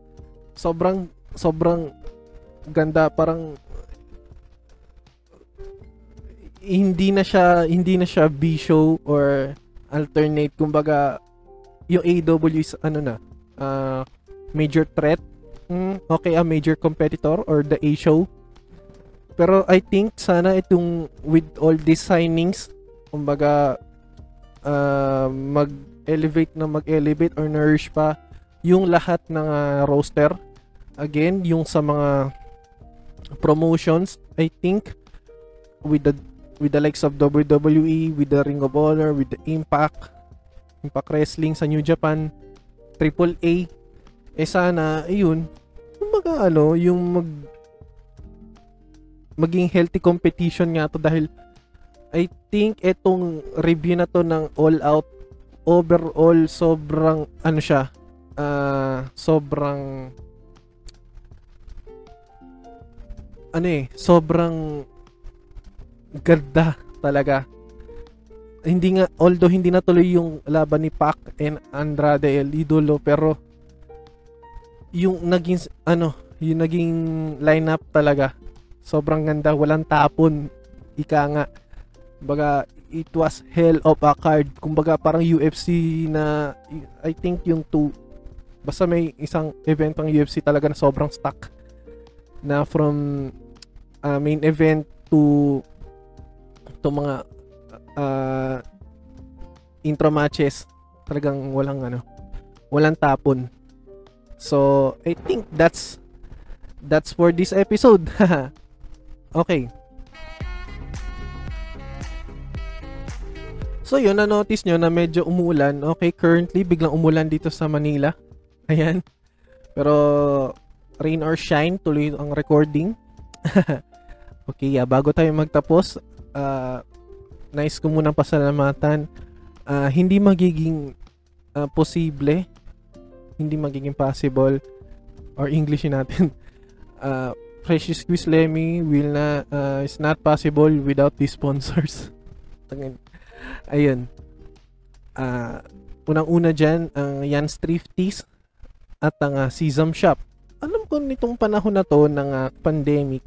Sobrang sobrang ganda. Parang hindi na siya hindi na siya B show or alternate. Kumbaga yung AW is ano na uh, major threat. Mm, okay a major competitor or the A show pero I think sana itong with all these signings kumbaga uh, mag-elevate na mag-elevate or nourish pa yung lahat ng uh, roster again, yung sa mga promotions, I think with the with the likes of WWE, with the Ring of Honor, with the Impact, Impact Wrestling sa New Japan, Triple A, eh sana, ayun, kumbaga ano, yung mag maging healthy competition nga to dahil I think etong review na to ng All Out overall sobrang ano siya uh, sobrang ano eh, sobrang ganda talaga. Hindi nga, although hindi natuloy yung laban ni Pac and Andrade El Idolo, pero yung naging, ano, yung naging lineup talaga, sobrang ganda, walang tapon, ika nga. Baga, it was hell of a card. Kumbaga, parang UFC na, I think yung two, basta may isang event ang UFC talaga na sobrang stuck na from uh, main event to to mga uh, intro matches talagang walang ano walang tapon so I think that's that's for this episode [LAUGHS] okay So yun, na-notice nyo na medyo umulan. Okay, currently biglang umulan dito sa Manila. Ayan. Pero rain or shine, tuloy ang recording. [LAUGHS] okay, uh, bago tayo magtapos, uh, nice ko munang pasalamatan. Uh, hindi magiging uh, posible, hindi magiging possible, or English natin, uh, [LAUGHS] Precious Quiz Lemmy will na, uh, is not possible without these sponsors. [LAUGHS] Ayun. Uh, unang-una dyan, ang Jan's Thrifties at ang uh, Sesam Shop alam ko nitong panahon na to ng uh, pandemic,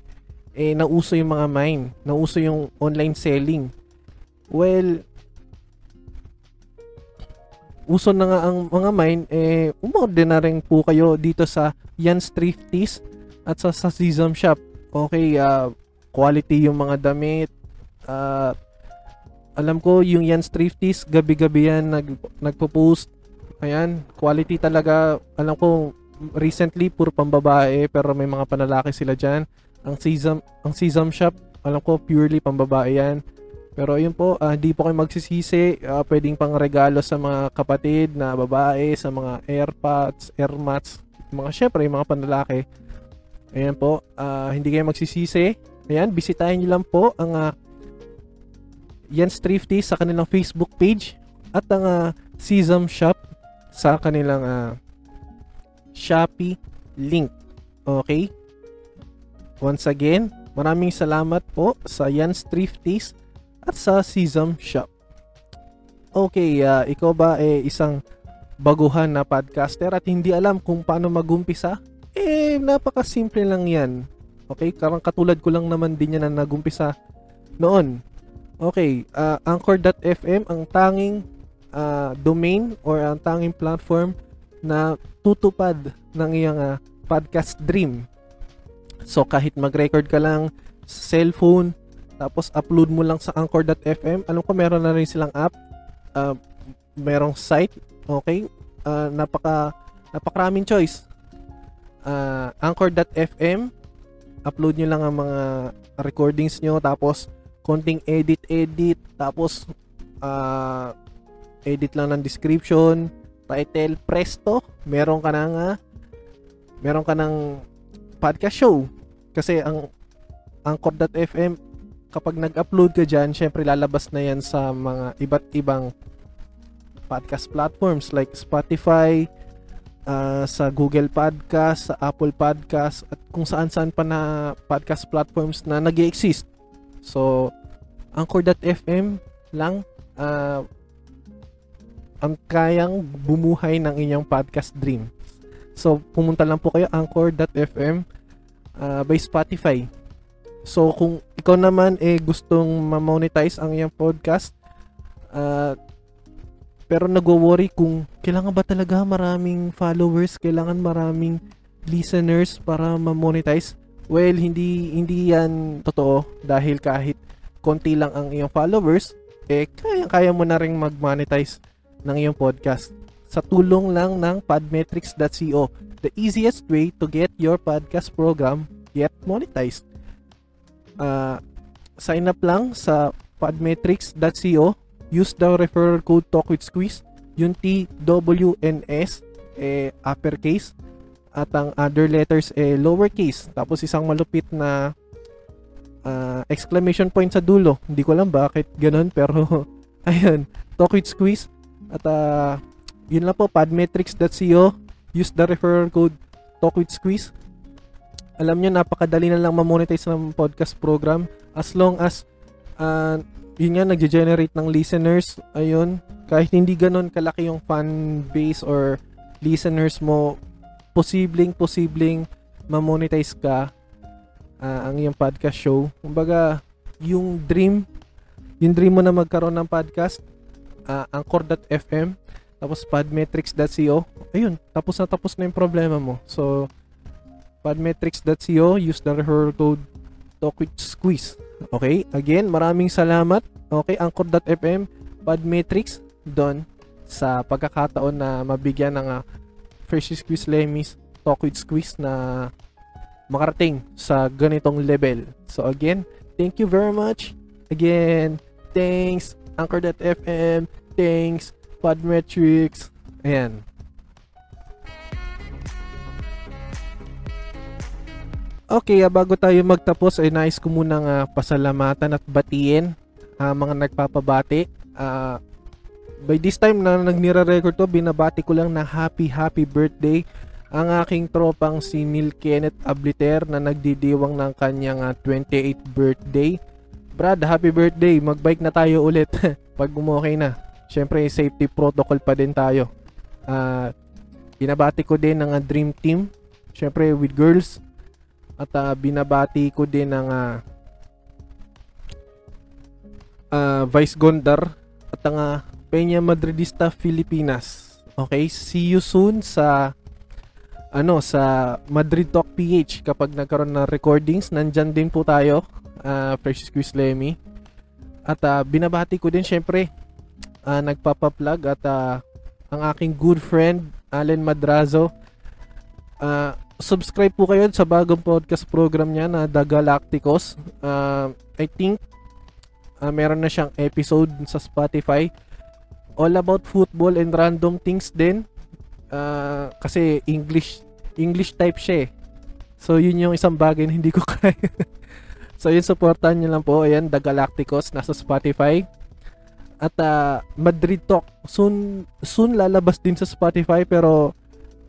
eh, nauso yung mga mine, nauso yung online selling. Well, uso na nga ang mga mine, eh, umorder na rin po kayo dito sa Jan's Thrifties at sa, sa Sesam Shop. Okay, uh, quality yung mga damit. Uh, alam ko, yung Jan's Thrifties, gabi-gabi yan nag, nagpo-post. Ayan, quality talaga. Alam ko, recently puro pambabae pero may mga panlalaki sila diyan. Ang Sesam ang Sesam Shop, alam ko purely pambabae 'yan. Pero ayun po, uh, hindi po kayo magsisisi. Uh, pwedeng pang regalo sa mga kapatid na babae, sa mga airpods, airmats, mga syempre, mga panlalaki. Ayan po, uh, hindi kayo magsisisi. Ayan, bisitahin niyo lang po ang uh, Jens Thrifty sa kanilang Facebook page at ang uh, Sesam Shop sa kanilang uh, Shopee link. Okay? Once again, maraming salamat po sa Jan's Thrifties at sa Sesam Shop. Okay, uh, ikaw ba eh isang baguhan na podcaster at hindi alam kung paano magumpisa? Eh, napakasimple lang yan. Okay, karang katulad ko lang naman din yan na nagumpisa noon. Okay, uh, Anchor.fm ang tanging uh, domain or ang tanging platform na tutupad ng iyong uh, podcast dream. So kahit mag-record ka lang sa cellphone, tapos upload mo lang sa anchor.fm, alam ko meron na rin silang app, uh, merong site, okay? Uh, napaka napakaraming choice. uh, anchor.fm. Upload nyo lang ang mga recordings nyo tapos konting edit-edit tapos uh, edit lang ng description, title, presto, meron ka nang uh, meron ka ng podcast show. Kasi ang Anchor.fm kapag nag-upload ka dyan, syempre lalabas na yan sa mga iba't ibang podcast platforms like Spotify, uh, sa Google Podcast, sa Apple Podcast, at kung saan-saan pa na podcast platforms na nag exist So, Anchor.fm lang. Uh, ang kayang bumuhay ng inyong podcast dream. So, pumunta lang po kayo anchor.fm uh, by Spotify. So, kung ikaw naman eh gustong ma-monetize ang iyong podcast, uh, pero nagwo-worry kung kailangan ba talaga maraming followers, kailangan maraming listeners para ma-monetize. Well, hindi hindi yan totoo dahil kahit konti lang ang iyong followers, eh kaya-kaya mo na ring mag-monetize ng iyong podcast sa tulong lang ng podmetrics.co. The easiest way to get your podcast program get monetized. Uh, sign up lang sa podmetrics.co use the referral code talk with squeeze yung T W N S eh uppercase at ang other letters eh lowercase. Tapos isang malupit na uh, exclamation point sa dulo. Hindi ko alam bakit ganun pero [LAUGHS] ayun. Talk with squeeze at uh, yun lang po podmetrics.co use the referral code talk alam nyo, napakadali na lang ma-monetize ng podcast program as long as uh, yun nga, nag-generate ng listeners. Ayun, kahit hindi ganun kalaki yung fan base or listeners mo, posibleng, posibleng ma-monetize ka uh, ang iyong podcast show. Kumbaga, yung dream, yung dream mo na magkaroon ng podcast, uh, anchor.fm, tapos podmetrics.co, ayun, tapos na tapos na yung problema mo. So, podmetrics.co, use the referral code TalkWithSqueeze. Okay? Again, maraming salamat. Okay, Anchor.fm, Podmetrics, doon sa pagkakataon na mabigyan ng uh, Fresh Squeeze Lemis Talk Squeeze na makarating sa ganitong level. So again, thank you very much. Again, thanks Anchor.fm, thanks Podmetrics. Ayan. Okay, uh, bago tayo magtapos ay nais ko munang uh, pasalamatan at batiin uh, mga nagpapabati. Uh, by this time na nagnira-record to, binabati ko lang na happy happy birthday ang aking tropang si Neil Kenneth Abliter na nagdidiwang ng kanyang uh, 28th birthday. Brad, happy birthday. Magbike na tayo ulit [LAUGHS] pag umokay na. Syempre, safety protocol pa din tayo. Uh, binabati ko din ng uh, Dream Team. Syempre, with girls at uh, binabati ko din ng uh, uh, Vice Gondar at ang uh, Peña Madridista Filipinas. Okay, see you soon sa ano sa Madrid Talk PH kapag nagkaroon ng recordings, nandyan din po tayo, uh, Precious Quiz Lemmy. At uh, binabati ko din syempre uh, nagpapa-plug at uh, ang aking good friend Allen Madrazo. Uh, subscribe po kayo sa bagong podcast program niya na The Galacticos. Uh, I think uh, meron na siyang episode sa Spotify. All about football and random things din. Uh, kasi English English type siya eh. So yun yung isang bagay na hindi ko [LAUGHS] kaya. So yun supportan niyo lang po. Ayan, The Galacticos nasa Spotify. At uh, Madrid Talk soon soon lalabas din sa Spotify pero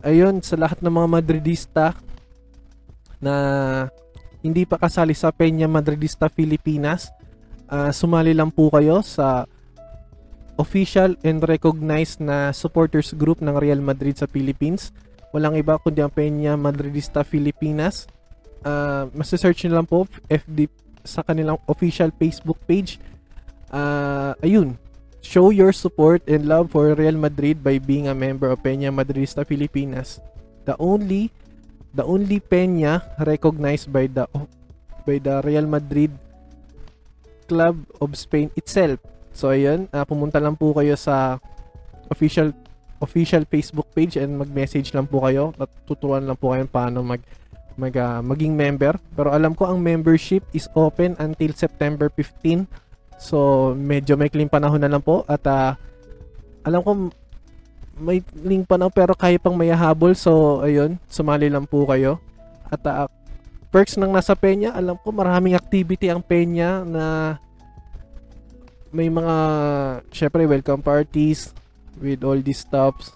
ayun sa lahat ng mga Madridista na hindi pa kasali sa Peña Madridista Filipinas, uh, sumali lang po kayo sa official and recognized na supporters group ng Real Madrid sa Philippines. Walang iba kundi ang Peña Madridista Filipinas. Uh, Masa-search nyo lang po FD sa kanilang official Facebook page. Uh, ayun, Show your support and love for Real Madrid by being a member of Peña Madridista Filipinas. The only the only Peña recognized by the by the Real Madrid Club of Spain itself. So ayun, uh, pumunta lang po kayo sa official official Facebook page and mag-message lang po kayo tuturuan lang po kayo paano mag mag ah, maging member. Pero alam ko ang membership is open until September 15. So medyo may clean panahon na lang po at ah, alam ko may link pa na pero kaya pang may habol so ayun sumali lang po kayo at ah, perks ng nasa Peña alam ko maraming activity ang Peña na may mga syempre welcome parties with all these stuffs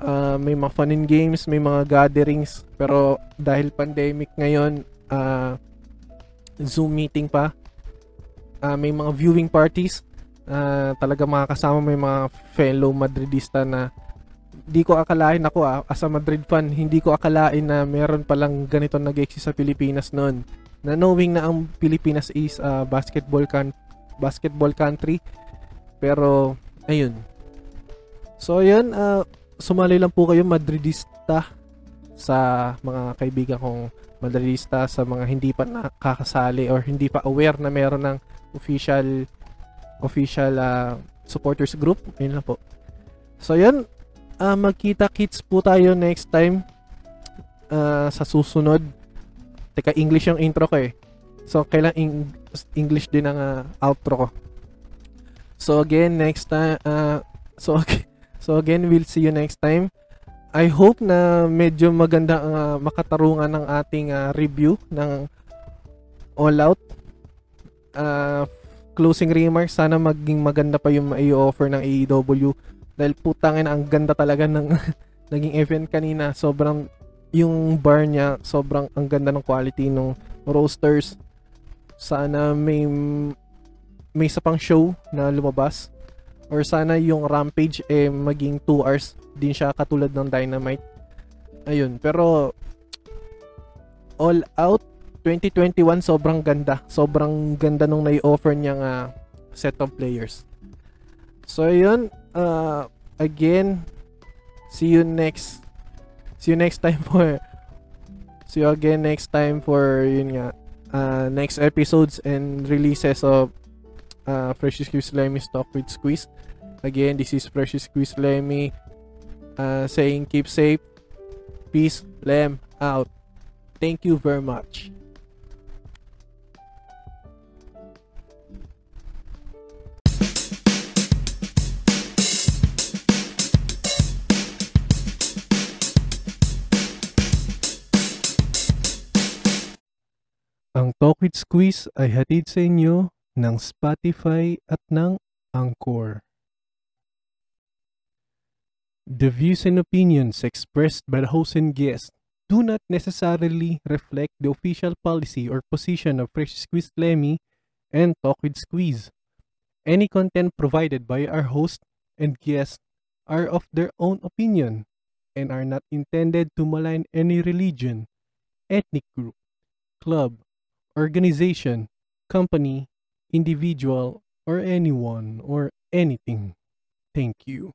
Ah, may mga fun and games may mga gatherings pero dahil pandemic ngayon ah, Zoom meeting pa Ah, may mga viewing parties Ah, talaga makakasama may mga fellow Madridista na hindi ko akalain ako ah, as a Madrid fan, hindi ko akalain na meron palang ganito nag-exist sa Pilipinas noon. Na knowing na ang Pilipinas is a basketball can basketball country. Pero ayun. So ayun, ah, sumali lang po kayo Madridista sa mga kaibigan kong Madridista sa mga hindi pa nakakasali or hindi pa aware na meron ng official official ah, supporters group. Ayun lang po. So yun, ah, magkita-kits po tayo next time ah, sa susunod. Teka, English yung intro ko eh. So, kailan ing- English din ang ah, outro ko. So again, next time, ah, so [LAUGHS] okay. So again, we'll see you next time. I hope na medyo maganda ah, makatarungan ng ating ah, review ng All Out. Ah, closing remarks, sana maging maganda pa yung i-offer ng AEW dahil putangin ang ganda talaga ng [LAUGHS] naging event kanina. Sobrang yung bar niya, sobrang ang ganda ng quality ng roasters. Sana may may isa pang show na lumabas or sana yung Rampage eh maging 2 hours din siya katulad ng Dynamite. Ayun, pero All Out 2021 sobrang ganda. Sobrang ganda nung nai-offer niyang ah, set of players. So ayun, uh, again, see you next see you next time for see you again next time for yun nga uh, next episodes and releases of uh, Precious Squeeze Lemmy Talk with Squeeze. Again, this is Precious Squeeze Lemmy uh, saying keep safe. Peace, Lem out. Thank you very much. Ang Talk with Squeeze ay hatid sa inyo ng Spotify at ng Anchor. The views and opinions expressed by the host and guest do not necessarily reflect the official policy or position of Fresh Squeeze Lemmy and Talk with Squeeze. Any content provided by our host and guest are of their own opinion and are not intended to malign any religion, ethnic group, club, organization, company, individual, or anyone or anything. Thank you.